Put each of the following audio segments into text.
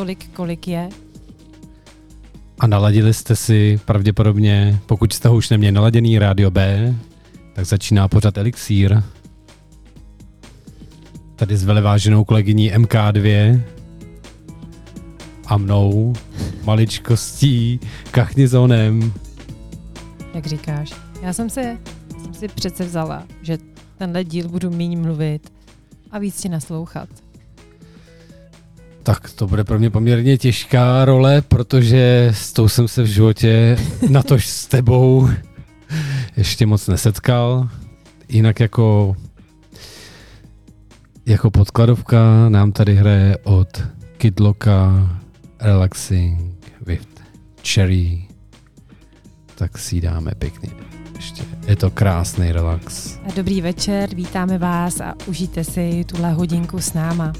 tolik, kolik je. A naladili jste si pravděpodobně, pokud jste ho už neměli naladěný Rádio B, tak začíná pořad Elixír. Tady s veleváženou kolegyní MK2 a mnou, maličkostí, kachnizonem. Jak říkáš. Já jsem si, jsem si přece vzala, že tenhle díl budu méně mluvit a víc ti naslouchat. Tak to bude pro mě poměrně těžká role, protože s tou jsem se v životě, natož s tebou, ještě moc nesetkal. Jinak jako, jako podkladovka nám tady hraje od Kidloka Relaxing with Cherry. Tak si dáme pěkně. Ještě. Je to krásný relax. Dobrý večer, vítáme vás a užijte si tuhle hodinku s náma.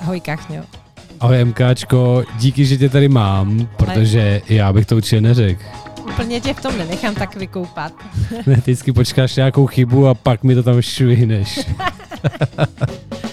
Ahoj Kachňo. Ahoj MKčko, díky, že tě tady mám, protože já bych to určitě neřekl. Úplně tě v tom nenechám tak vykoupat. Ne, ty vždycky počkáš nějakou chybu a pak mi to tam švihneš.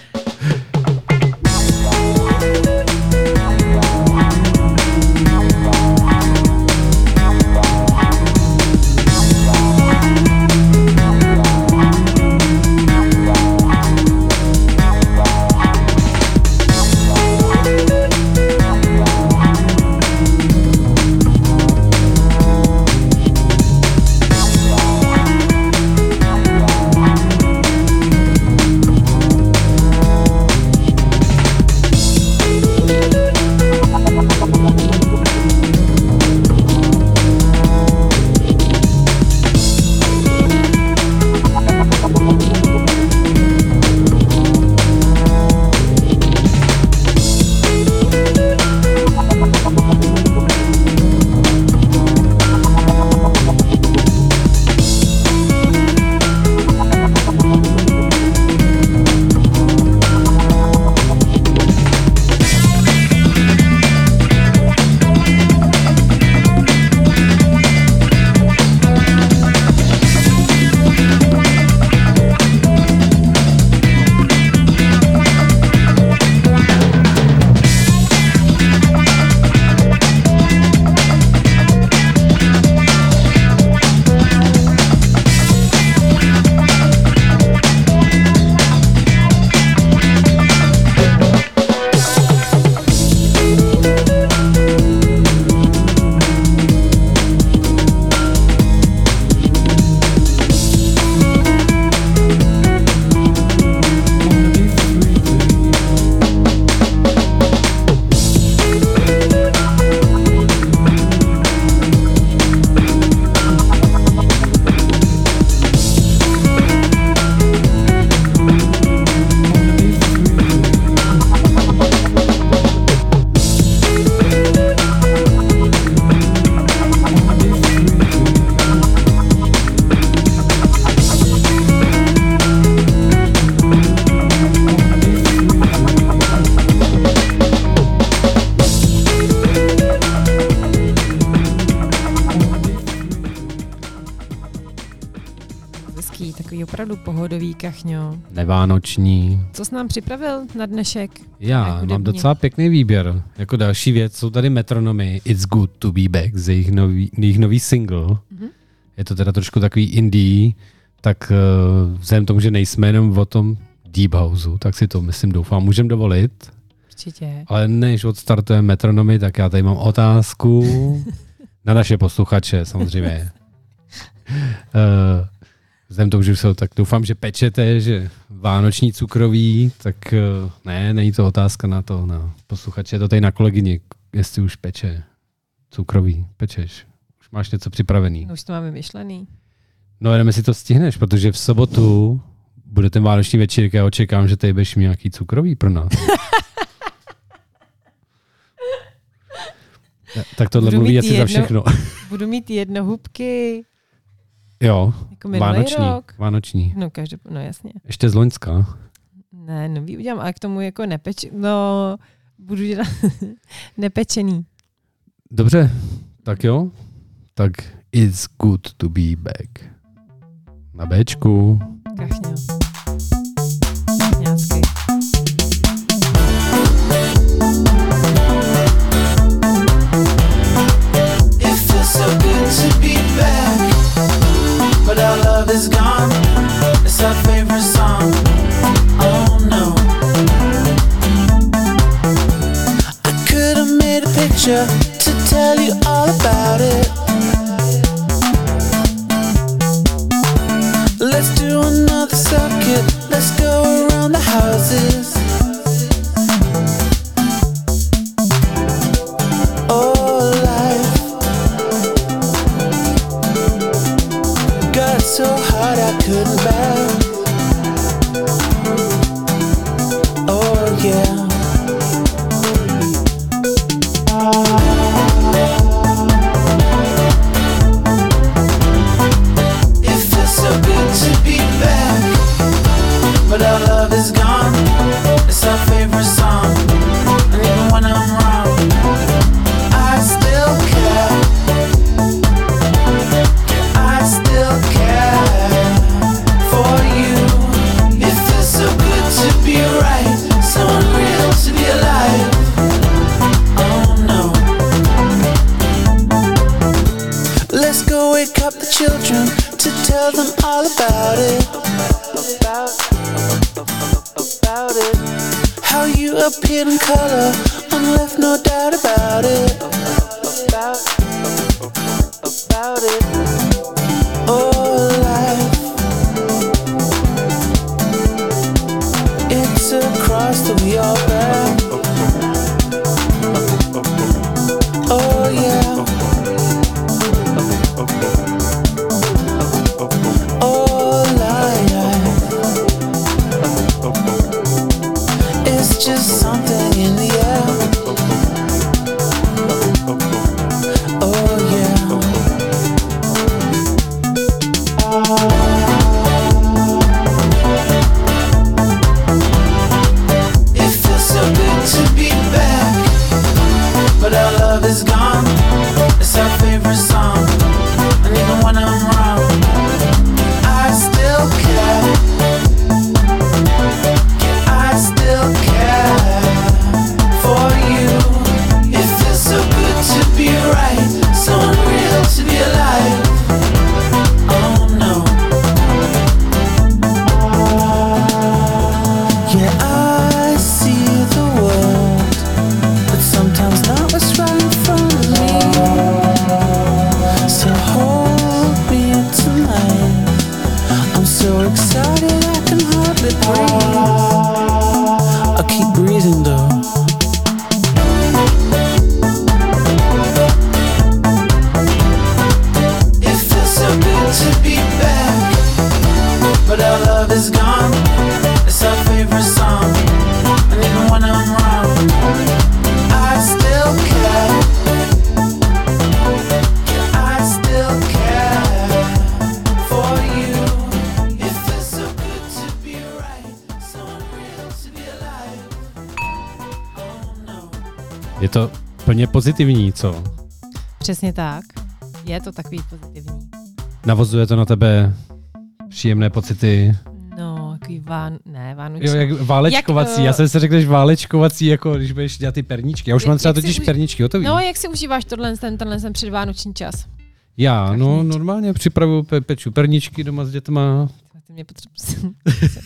kachňo. Nevánoční. Co jsi nám připravil na dnešek? Já mám docela pěkný výběr. Jako další věc jsou tady metronomy It's Good to Be Back z jejich nový, jejich nový single. Mhm. Je to teda trošku takový indie, tak uh, vzhledem tomu, že nejsme jenom o tom Deep Houseu, tak si to, myslím, doufám, můžeme dovolit. Určitě. Ale než odstartujeme metronomy, tak já tady mám otázku na naše posluchače, samozřejmě. Uh, vzhledem tomu, že už jsou, tak doufám, že pečete, že vánoční cukroví, tak uh, ne, není to otázka na to, na posluchače, je to tady na kolegyni, jestli už peče cukroví, pečeš. Už máš něco připravený. Už to máme myšlený. No jenom jestli to stihneš, protože v sobotu bude ten vánoční večírek, já očekám, že tady budeš mít nějaký cukroví pro nás. tak tohle Budu mluví asi za jedno- všechno. Budu mít jednohubky, jo, jako vánoční, rok. vánoční. No, každý, no jasně. Ještě z Loňska. Ne, nový udělám, ale k tomu jako nepeč... No, budu dělat nepečený. Dobře, tak jo. Tak it's good to be back. Na Bčku. Kachňo. let's do another circuit. Let's go around the houses. Oh, life got so hard I couldn't bear. Pozitivní, co? Přesně tak. Je to takový pozitivní. Navozuje to na tebe příjemné pocity. No, takový ván... Ne, vánoční. Jo, jak válečkovací. Jak, eh, Já jsem si řekl, že válečkovací, jako když budeš dělat ty perníčky. Já už Jak- mám třeba totiž uži- perníčky hotový. No, jak si užíváš tohle, ten, tenhle ten předvánoční čas? Já, no, Kachníčky. normálně připravuju pe- peču perníčky doma s dětma. Ty mě potřebuješ.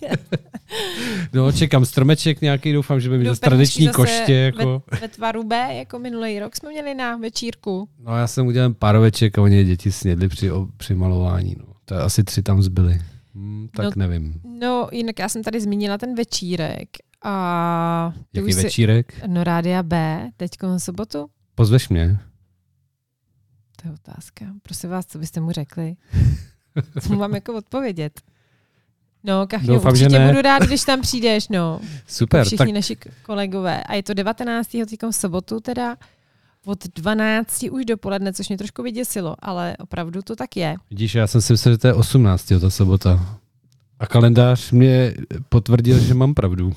No, čekám stromeček nějaký, doufám, že Do zase tradiční koště. Jako. Ve, ve tvaru B, jako minulý rok jsme měli na večírku. No, já jsem udělal pároveček a oni děti snědli při, o- při malování. No. To je asi tři tam zbyly. Hmm, tak No, nevím. No, jinak já jsem tady zmínila ten večírek. A Jaký večírek? No Rádia B, teď sobotu? Pozveš mě. To je otázka. Prosím vás, co byste mu řekli? Co mu mám jako odpovědět? No, Kachňo, Doufám, že určitě ne. budu rád, když tam přijdeš, no. Super, Všichni tak naši kolegové. A je to 19. týkom sobotu teda od 12 už dopoledne, což mě trošku vyděsilo, ale opravdu to tak je. vidíš, já jsem si myslel, že to je 18. ta sobota. A kalendář mě potvrdil, že mám pravdu.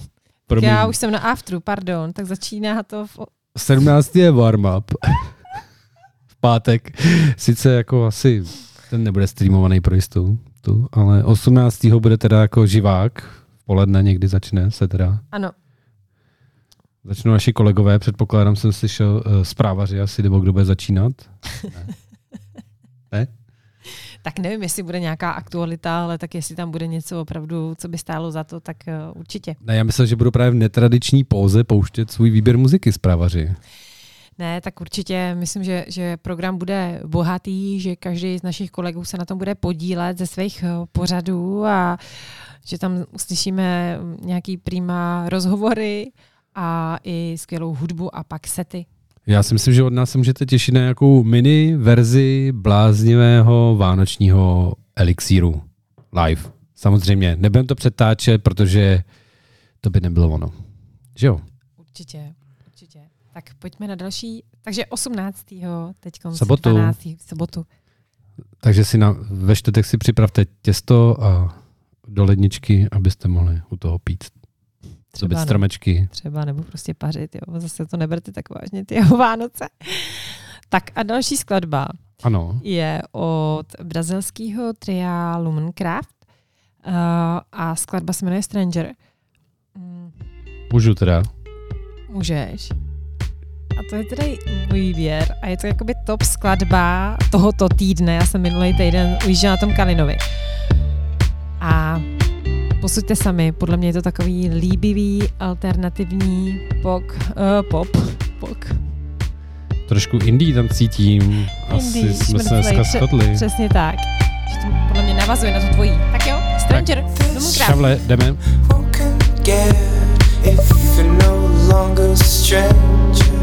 Promiň. Já už jsem na afteru, pardon, tak začíná to v... 17. je warm-up. v pátek. Sice jako asi ten nebude streamovaný pro jistou, tu, ale 18. bude teda jako živák. V poledne někdy začne se teda. Ano, Začnou naši kolegové, předpokládám, jsem slyšel uh, zprávaři asi, nebo kdo bude začínat. tak nevím, jestli bude nějaká aktualita, ale tak jestli tam bude něco opravdu, co by stálo za to, tak uh, určitě. Ne, já myslel, že budu právě v netradiční póze pouštět svůj výběr muziky zprávaři. Ne, tak určitě myslím, že, že program bude bohatý, že každý z našich kolegů se na tom bude podílet ze svých eh, pořadů a že tam uslyšíme nějaký prýma rozhovory a i skvělou hudbu a pak sety. Já si myslím, že od nás se můžete těšit na nějakou mini verzi bláznivého vánočního elixíru live. Samozřejmě, nebudeme to přetáčet, protože to by nebylo ono. Že jo? Určitě. Tak pojďme na další. Takže 18. teď Sobotu. 12. sobotu. Takže si na, ve čtvrtek si připravte těsto a do ledničky, abyste mohli u toho pít. Třeba no, stromečky. třeba nebo prostě pařit, jo. Zase to neberte tak vážně, ty jeho Vánoce. Tak a další skladba Ano. je od brazilského tria Lumencraft uh, a skladba se jmenuje Stranger. Mm, Můžu teda. Můžeš. A to je tedy můj výběr a je to jakoby top skladba tohoto týdne. Já jsem minulý týden ujížděla na tom Kalinovi. A posuďte sami, podle mě je to takový líbivý, alternativní pok, uh, pop, pok. Trošku indie tam cítím. Asi Indie, jsme se dneska shodli. Přesně tak. Že to podle mě navazuje na tu tvojí. Tak jo, Stranger, Lumencraft. Šavle, jdeme. Who can get if you're no longer stranger?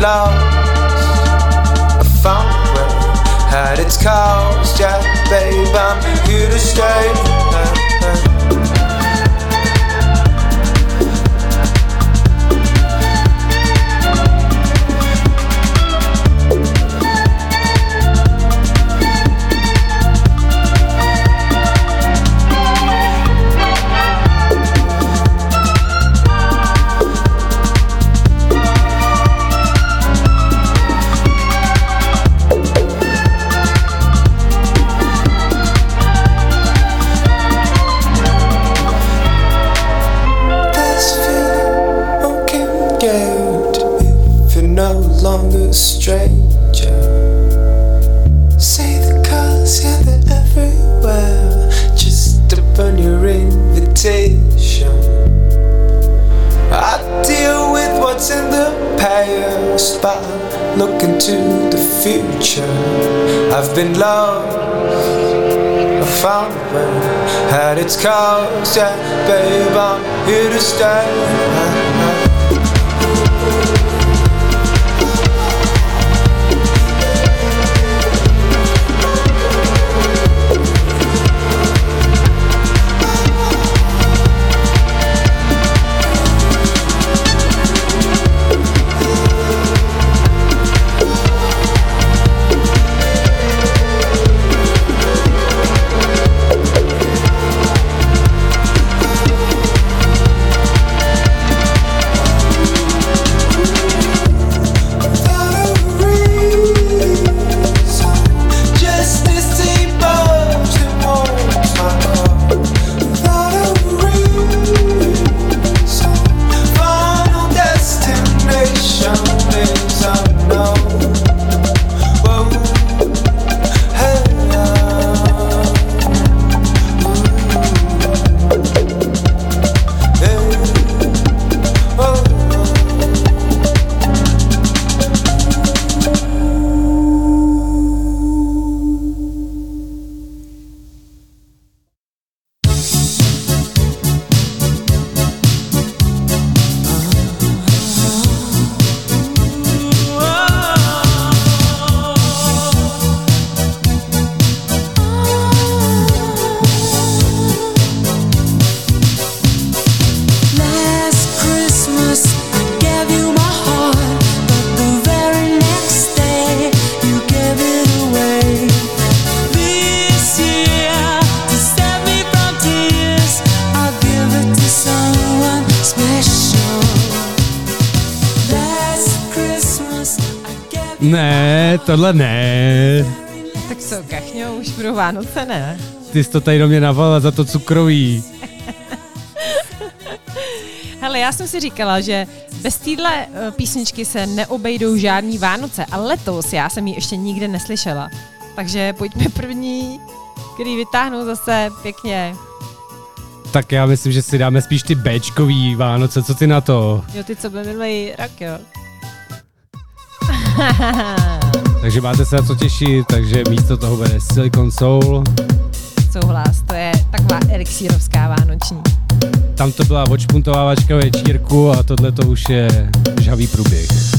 lost. I found where had its cost, yeah, babe, I'm here to stay. Tohle ne. Tak co, kachňo, už budou Vánoce, ne? Ty jsi to tady do mě navala za to cukroví. Hele, já jsem si říkala, že bez téhle eh, písničky se neobejdou žádný Vánoce a letos já jsem ji ještě nikde neslyšela. Takže pojďme první, který vytáhnu zase pěkně. Tak já myslím, že si dáme spíš ty Bčkový Vánoce, co ty na to? Jo, ty, co byly minulý rok, jo. Takže máte se na co těšit, takže místo toho bude Silicon Soul. Souhlas, to je taková elixírovská vánoční. Tam to byla vočpuntovávačka večírku a tohle to už je žhavý průběh.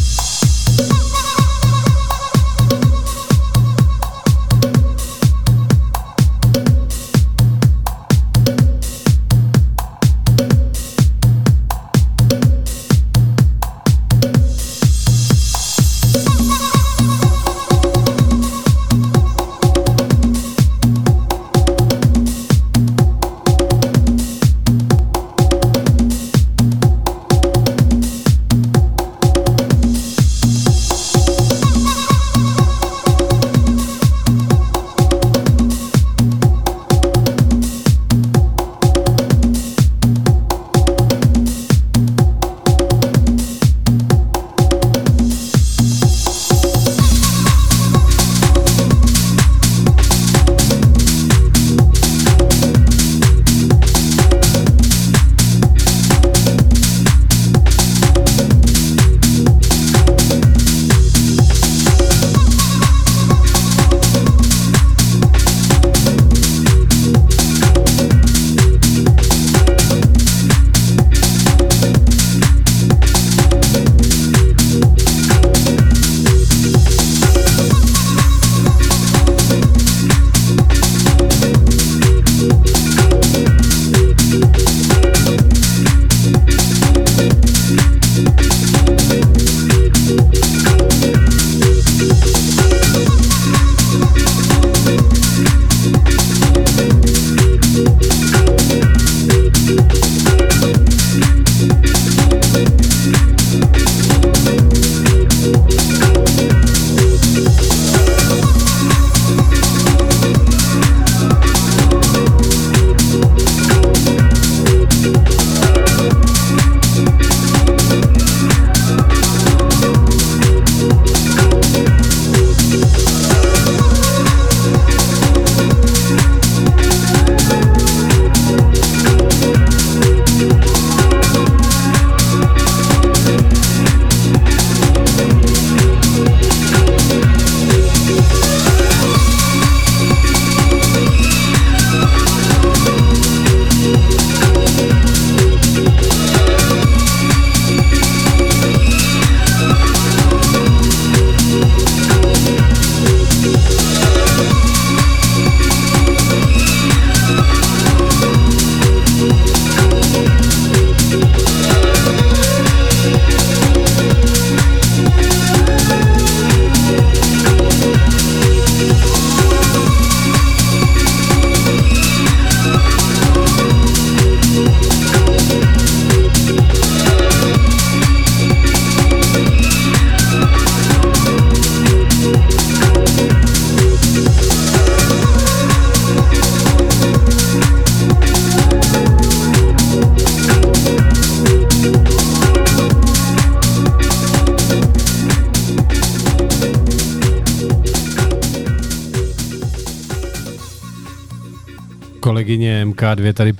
Kolegyně MK2 tady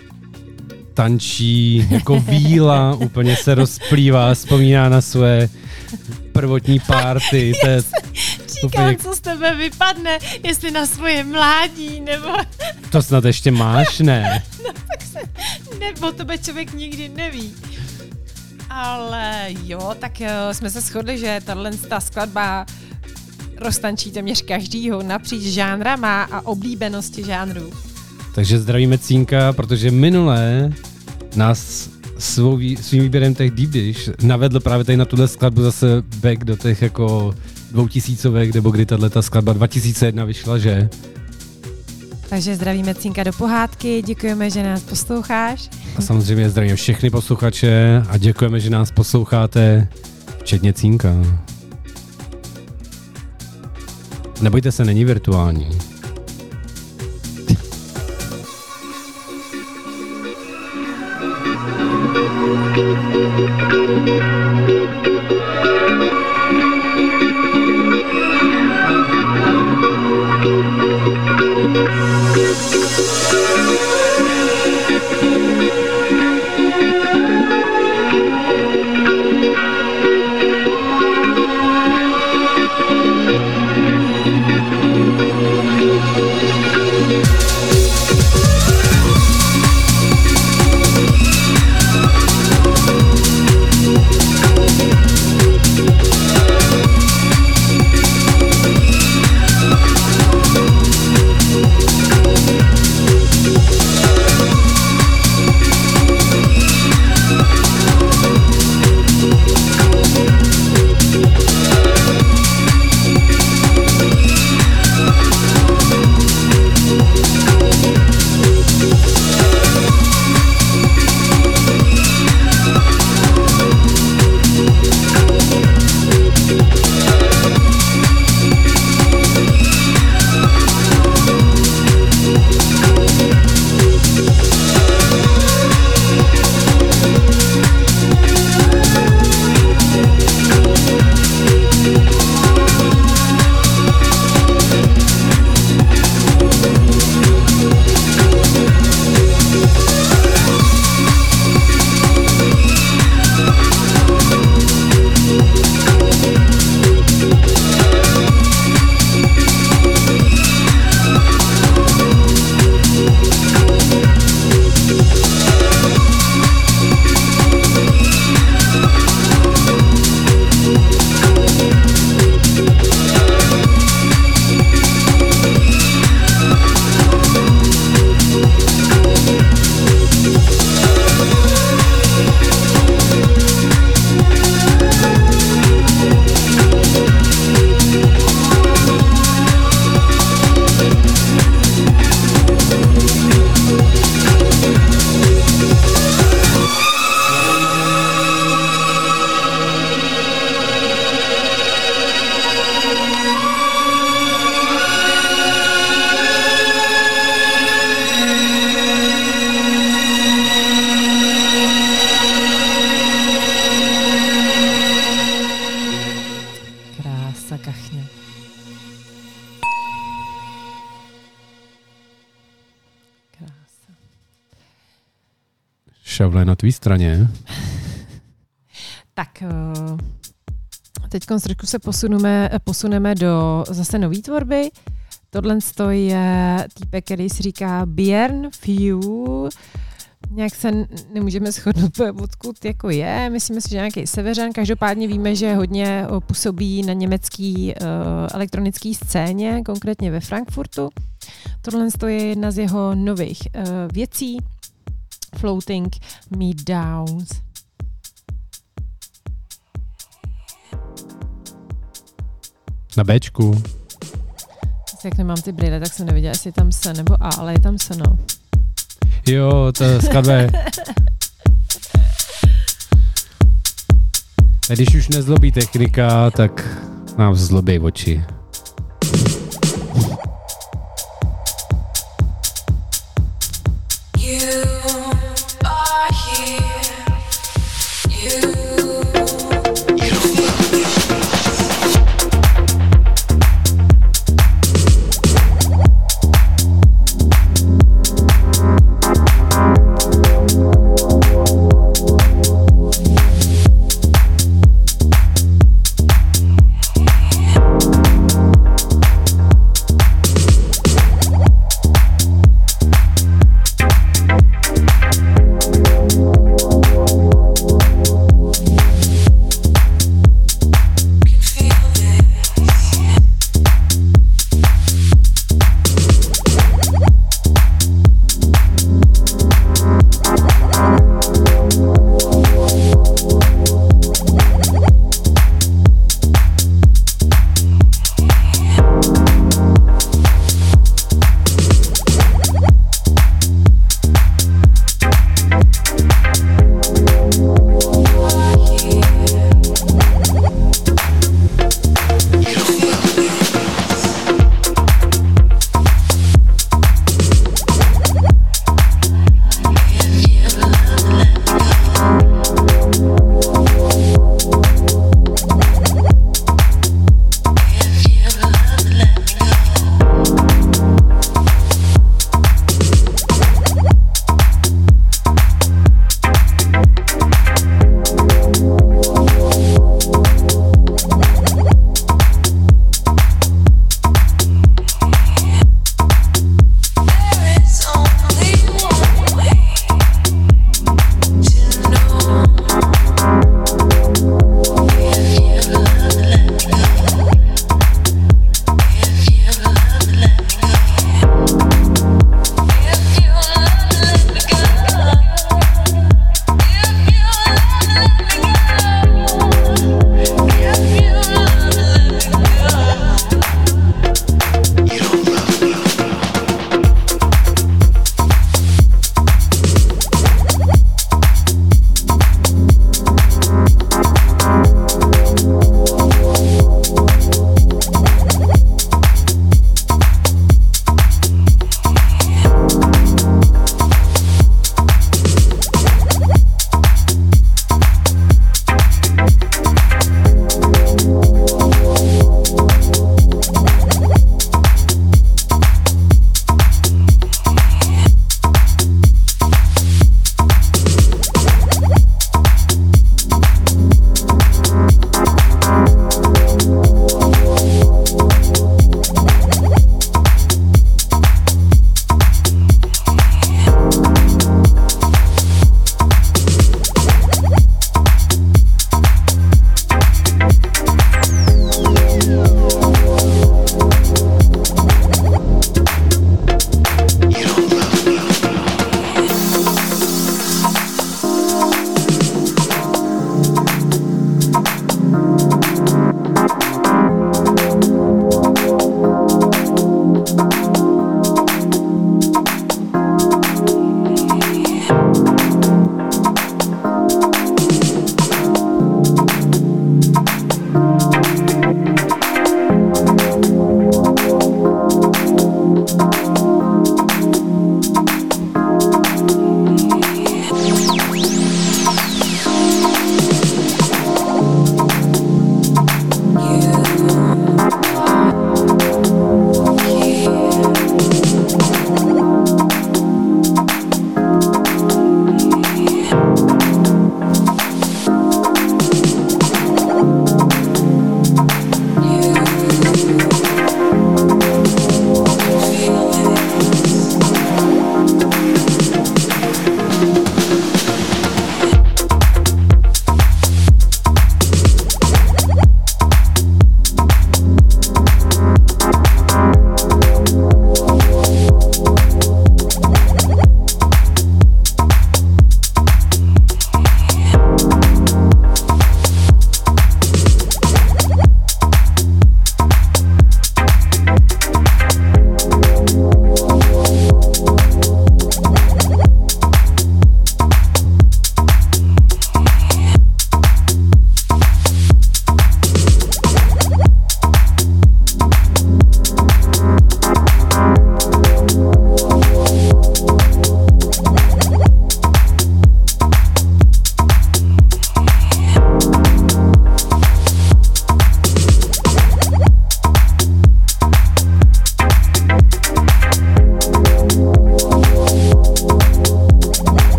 tančí jako víla, úplně se rozplývá, vzpomíná na své prvotní párty. To je Říkám, úplně, co z tebe vypadne, jestli na svoje mládí, nebo, to snad ještě máš, ne? nebo tebe člověk nikdy neví. Ale jo, tak jo, jsme se shodli, že tahle ta skladba roztančí téměř každýho napříč žánrama a oblíbenosti žánrů. Takže zdravíme Cínka, protože minulé nás svou, vý- svým výběrem těch Deep Dish navedl právě tady na tuhle skladbu zase back do těch jako dvoutisícovek, nebo kdy tahle ta skladba 2001 vyšla, že? Takže zdravíme Cínka do pohádky, děkujeme, že nás posloucháš. A samozřejmě zdravíme všechny posluchače a děkujeme, že nás posloucháte, včetně Cínka. Nebojte se, není virtuální. Tvý straně. Tak, teď trošku se posuneme, posuneme do zase nové tvorby. Tohle je týpek, který si říká Björn Few. Nějak se nemůžeme shodnout, odkud jako je. Myslíme si, že nějaký severan. Každopádně víme, že hodně o, působí na německý uh, elektronické scéně, konkrétně ve Frankfurtu. Tohle je jedna z jeho nových uh, věcí. Floating Me Downs. Na Bčku. Jak nemám ty brýle, tak jsem neviděla, jestli je tam S nebo A, ale je tam S, no. Jo, to je A Když už nezlobí technika, tak nám zlobí oči.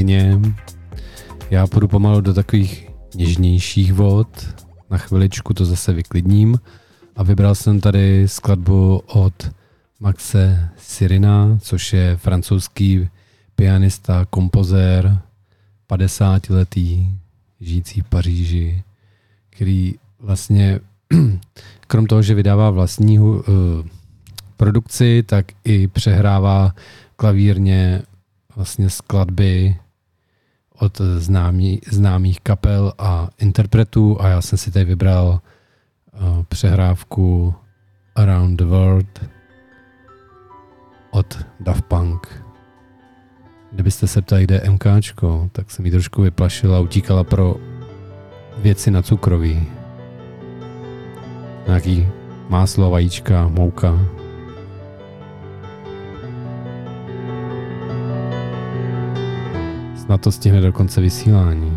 Kolegyně. Já půjdu pomalu do takových něžnějších vod. Na chviličku to zase vyklidním. A vybral jsem tady skladbu od Maxe Sirina, což je francouzský pianista, kompozér, 50-letý, žijící v Paříži, který vlastně, krom toho, že vydává vlastní uh, produkci, tak i přehrává klavírně vlastně skladby od známí, známých kapel a interpretů a já jsem si tady vybral uh, přehrávku Around the World od Daft Punk. Kdybyste se ptali, kde je MKčko, tak jsem ji trošku vyplašila a utíkala pro věci na cukroví. Nějaký máslo, vajíčka, mouka. Snad to stihne do konce vysílání.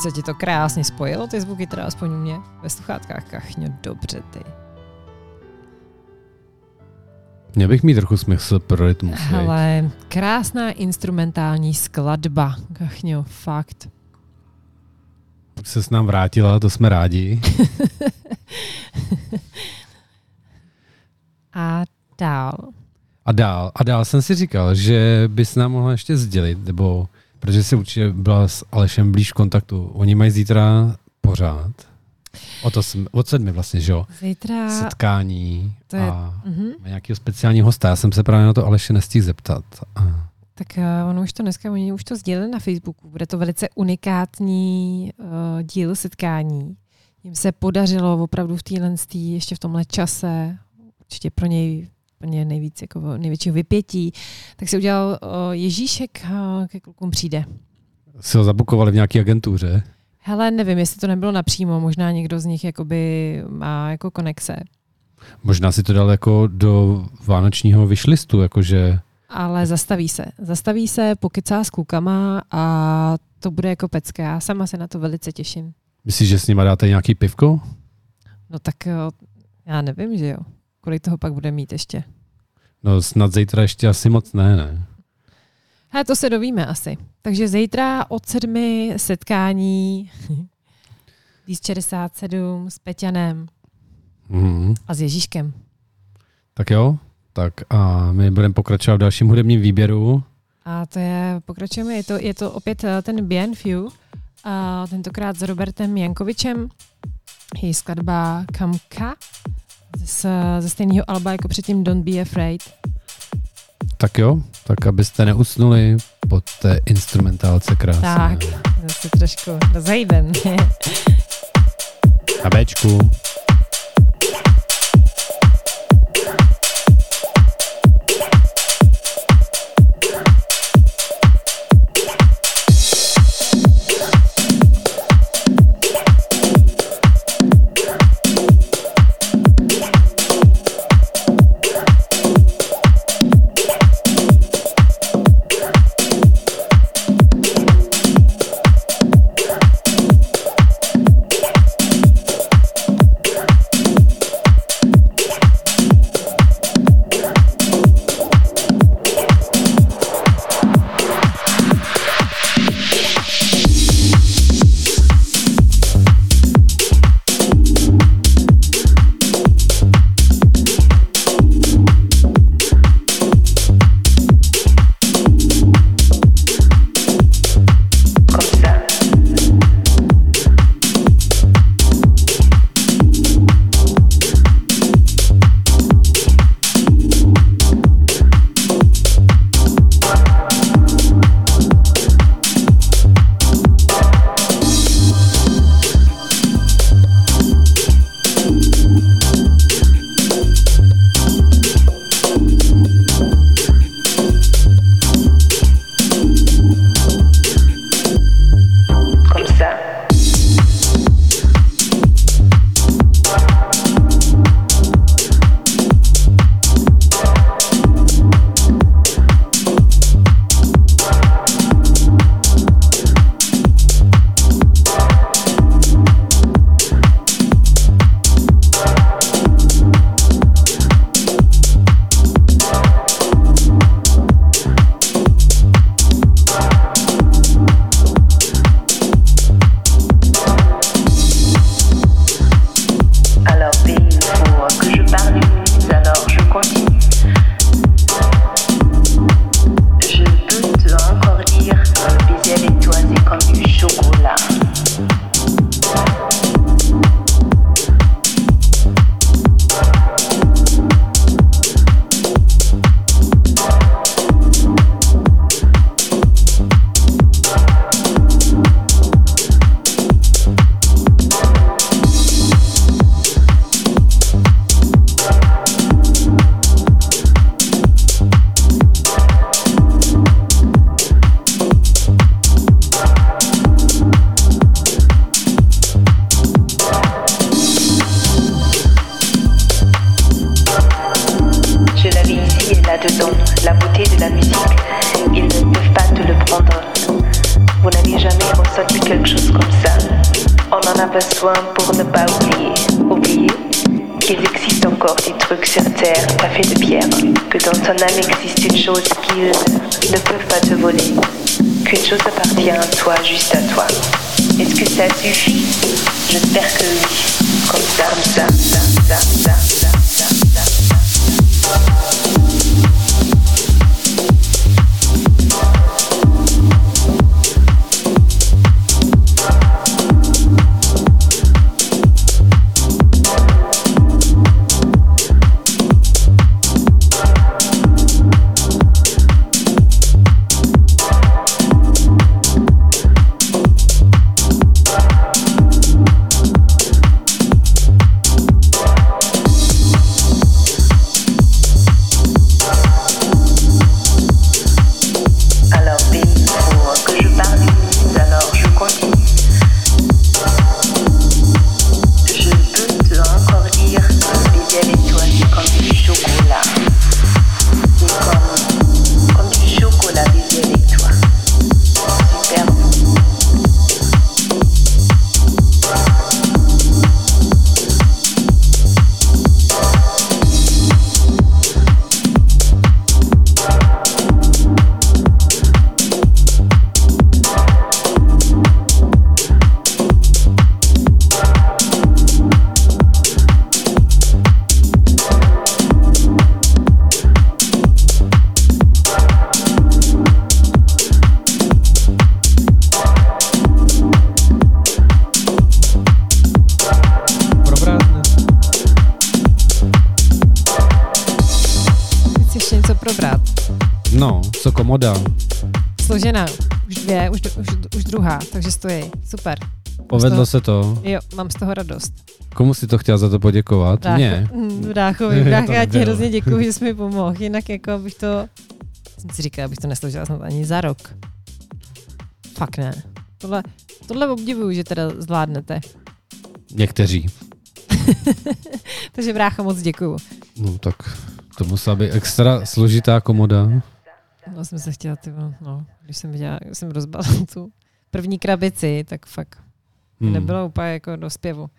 Teď se ti to krásně spojilo, ty zvuky, teda aspoň u mě ve sluchátkách, kachňo, dobře ty. Měl bych mít trochu smysl pro rytmus. Hele, krásná instrumentální skladba, kachňo, fakt. Se s nám vrátila, to jsme rádi. A dál. A dál, a dál jsem si říkal, že bys nám mohla ještě sdělit, nebo protože jsi určitě byla s Alešem blíž v kontaktu. Oni mají zítra pořád. O to jsme, od sedmi vlastně, že jo? Zítra, Setkání to je- a mhm. má nějakého speciálního hosta. Já jsem se právě na to Aleše nestihl zeptat. A tak uh, ono už to dneska, oni už to sdělili na Facebooku. Bude to velice unikátní uh, díl setkání. Jim se podařilo opravdu v téhle ještě v tomhle čase, určitě pro něj pro ně nejvíc jako největšího vypětí, tak si udělal Ježíšek ke klukům přijde. si ho zabukovali v nějaké agentuře. Hele, nevím, jestli to nebylo napřímo, možná někdo z nich jakoby má jako konexe. Možná si to dal jako do vánočního vyšlistu, jakože Ale zastaví se. Zastaví se, pokycá s klukama a to bude jako pecka. Já sama se na to velice těším. myslíš, že s nima dáte nějaký pivko? No tak eh, Já nevím, že jo. Kolik toho pak bude mít ještě? No snad zítra ještě asi moc ne, ne? Hele, to se dovíme asi. Takže zítra od sedmi setkání Dís 67 s Peťanem Mhm. a s Ježíškem. Tak jo, tak a my budeme pokračovat v dalším hudebním výběru. A to je, pokračujeme, je to, je to opět eh, ten BNFew, a tentokrát s Robertem Jankovičem. Je skladba Kamka z, ze stejného alba jako předtím Don't Be Afraid. Tak jo, tak abyste neusnuli pod té instrumentálce krásné. Tak, zase trošku zajdem. Na Bčku. Ça suffit J'espère que oui. Comme ça, comme ça, ça, ça, ça, ça, ça, takže stojí. Super. Povedlo se to. Jo, mám z toho radost. Komu si to chtěl za to poděkovat? Brácho, Mně. Bráchovi, To brácho, já ti hrozně děkuji, že jsi mi pomohl. Jinak jako bych to, jsem si říkala, abych to nesložila snad ani za rok. Fakt ne. Tohle, tohle obdivuju, že teda zvládnete. Někteří. Takže brácho, moc děkuju. No tak to musela být extra složitá komoda. No jsem se chtěla, ty, no, když jsem viděla, jsem rozbala tu první krabici, tak fakt hmm. nebylo úplně jako do zpěvu.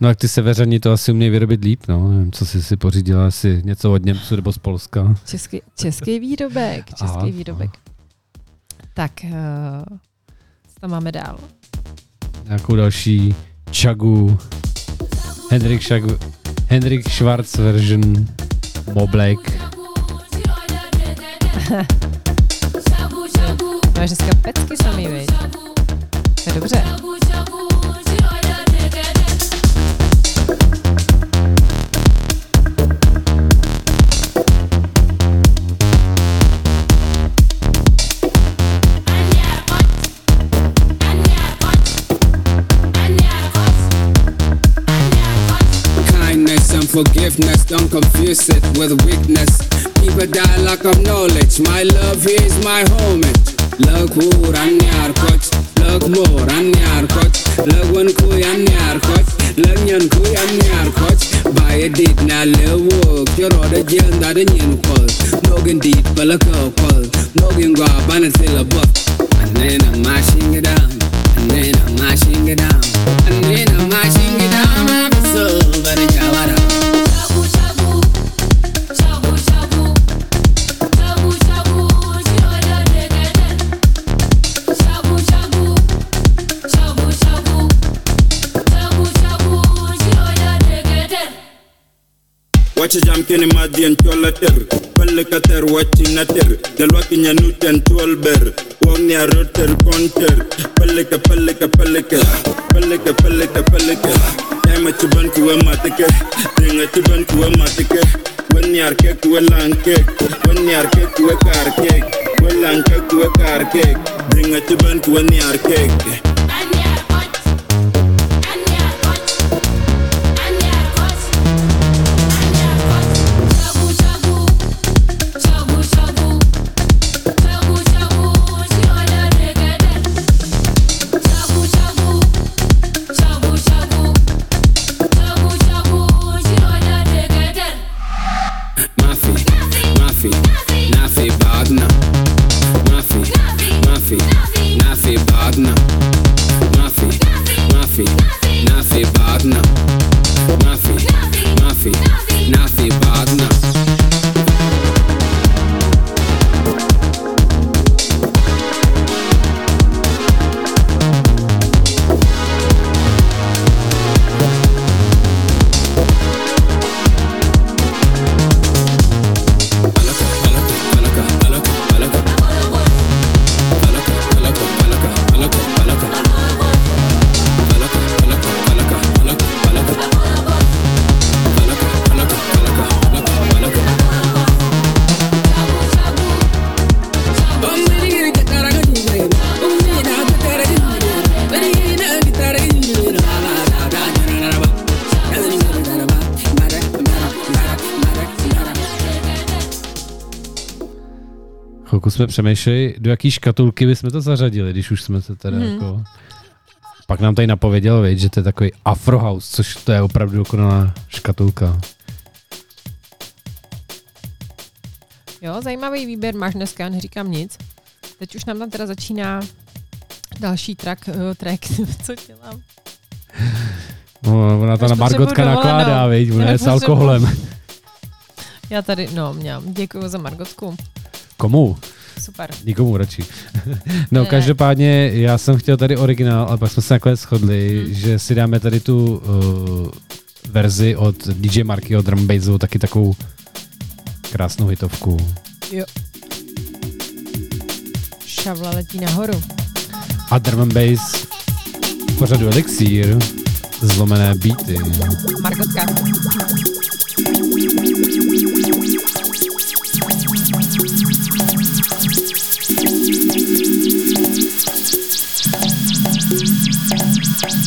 No a ty severani to asi umějí vyrobit líp, no. Nevím, co jsi si pořídila, asi něco od Němců nebo z Polska. Český, český výrobek, český Aha, výrobek. Tak, uh, co tam máme dál? Nějakou další čagu. Hendrik, Šagu, Hendrik Schwarz version Moblek. Máš dneska pecky samý, viď? To je dobře. Forgiveness, don't confuse it with weakness. Keep a dialogue of knowledge. My love is my homage. Lăcur ani arcoț Lăc mor ani arcoț Lăgân cu ani arcoț Lăc nhan cu ani arcoț Baie dit na lăuc Joro de your da de nhin col Nogin dit pe lăcă col Nogin gua bană se lăbă Anena mashing it down. Anena mashing it down. Anena mashing it down. I'm a soul but a job Watch wacha jam keni madian chola ter palle kater wachi na ter dalwa kinya nuten twelber wong ni aroter konter palle ka palle ka palle ka palle ka palle ka palle ka tema chuban kuwa matike. A chuban kuwa matike. Wani arke kuwa lanke wani arke kuwa karke wani lanke kuwa karke dinga chuban kuwa ni arke jsme přemýšleli, do jaký škatulky bychom to zařadili, když už jsme se teda Mhm. jako... Pak nám tady napověděl, viď, že to je takový Afro House, což to je opravdu dokonalá škatulka. Jo, zajímavý výběr máš dneska, já neříkám nic. Teď už nám tam teda začíná další track, uh, track co dělám? No, ona ta na Margotka nakládá, viď, ona je s alkoholem. Já tady, no, měl, děkuji za Margotku. Komu? Super. Nikomu radši. no, Ne. každopádně já jsem chtěl tady originál, ale pak jsme se nakonec shodli, Hmm. že si dáme tady tu uh, verzi od DJ Marky od Drum taky takovou krásnou hitovku. Jo. Šavla letí nahoru. A Drum and Bass v pořadu Elixír, zlomené beaty. Margotka.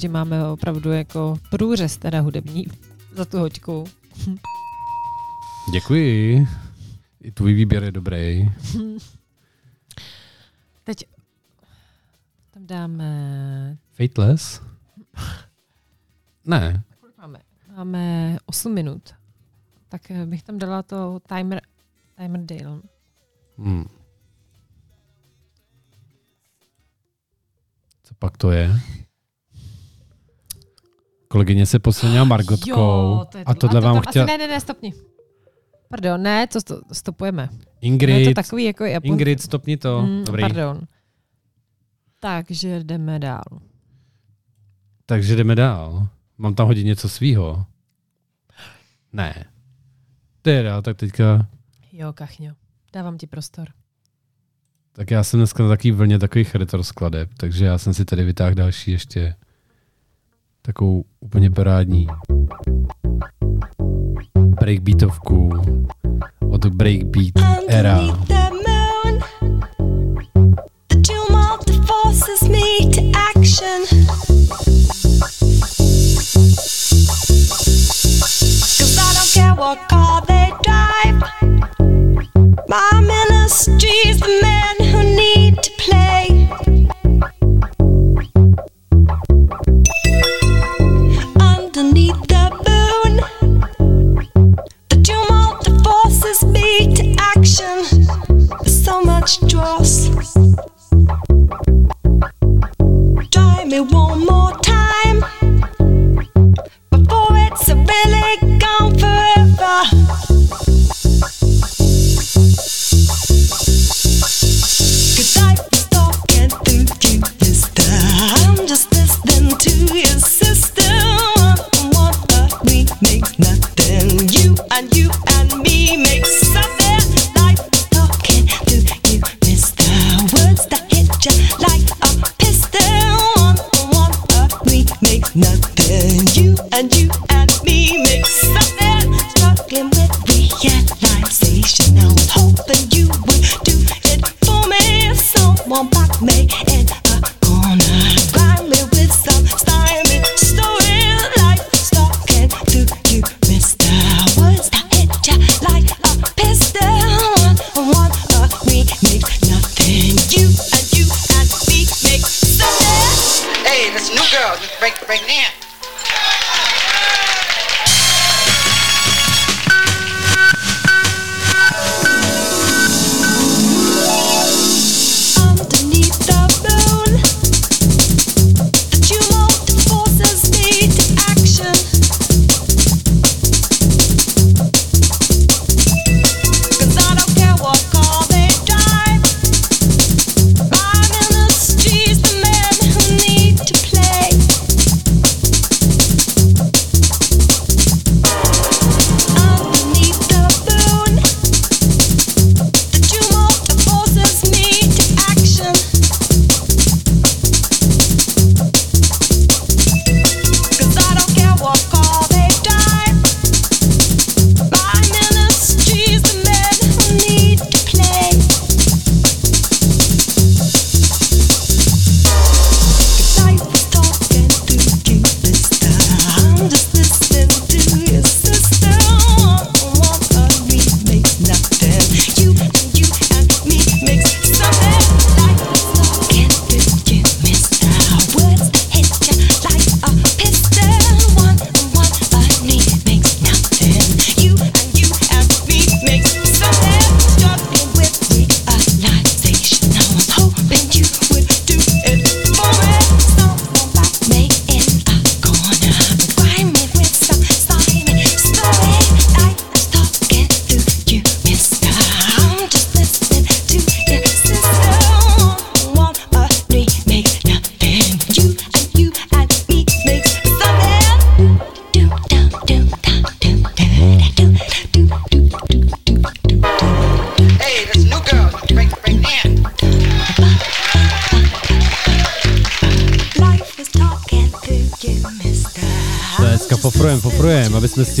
že máme opravdu jako průřez teda hudební za tu hoďku. Děkuji. I tvůj výběr je dobrý. Teď tam dáme... Fateless? ne. Máme? Máme 8 minut. Tak eh, bych tam dala to timer, timer Dale. Hmm. Co pak to je? Kolegyně se posunila Margotkou jo, to a tohle a to vám chtěla... Asi ne, ne, ne, stopni. Pardon, ne, to stopujeme. Ingrid, no je to takový jako Japon... Ingrid, stopni to. Mm, Dobrý. Pardon. Takže jdeme dál. Takže jdeme dál. Mám tam hodit něco svýho. Ne. Teda, tak teďka... Jo, kachňo, dávám ti prostor. Tak já jsem dneska na takový vlně takových retroskladeb, takže já jsem si tady vytáhl další ještě takovou úplně parádní breakbeatovku od breakbeat era. Action.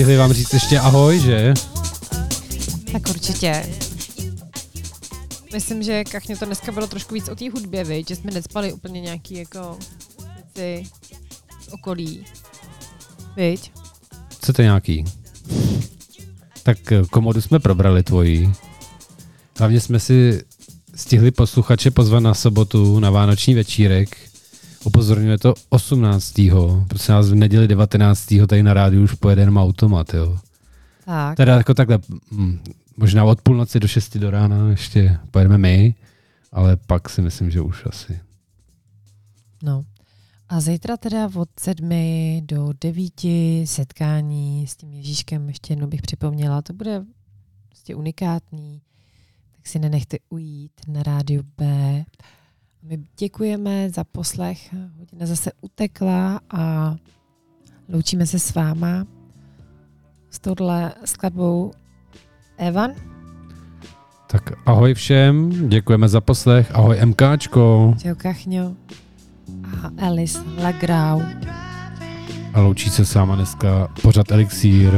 Poprojem, aby jsme stihli vám říct ještě ahoj, že? Tak určitě. Myslím, že Kachně to dneska bylo trošku víc o té hudbě, viď? že jsme necpali úplně nějaký jako věci z okolí. Viď? Chcete nějaký? Tak eh, komodu jsme probrali tvojí. Hlavně jsme si stihli posluchače pozvat na sobotu na vánoční večírek. Upozorňuje to 18. Prosím nás v neděli 19. tady na rádiu už pojede jenom automat, jo. Tak. Teda jako takhle, hm, možná od půlnoci do 6 do rána ještě pojedeme my, ale pak si myslím, že už asi. No. A zítra teda od sedmi do devíti setkání s tím Ježíškem, ještě jednou bych připomněla, to bude prostě unikátní, tak si nenechte ujít na rádiu B. My děkujeme za poslech, hodina zase utekla a loučíme se s váma s touhle skladbou Evan. Tak ahoj všem, děkujeme za poslech, ahoj MKčko Čau Kachňo a Alice Lagrau. a loučí se s váma dneska pořad Elixír.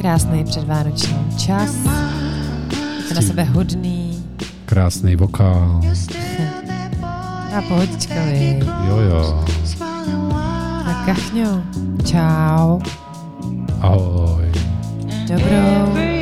Krásný předvánoční čas. Buďte na sebe hodný. Krásný vokál, A pohodička, vy. jo jo, Tak Kachňo, čau. ahoj. Dobrou.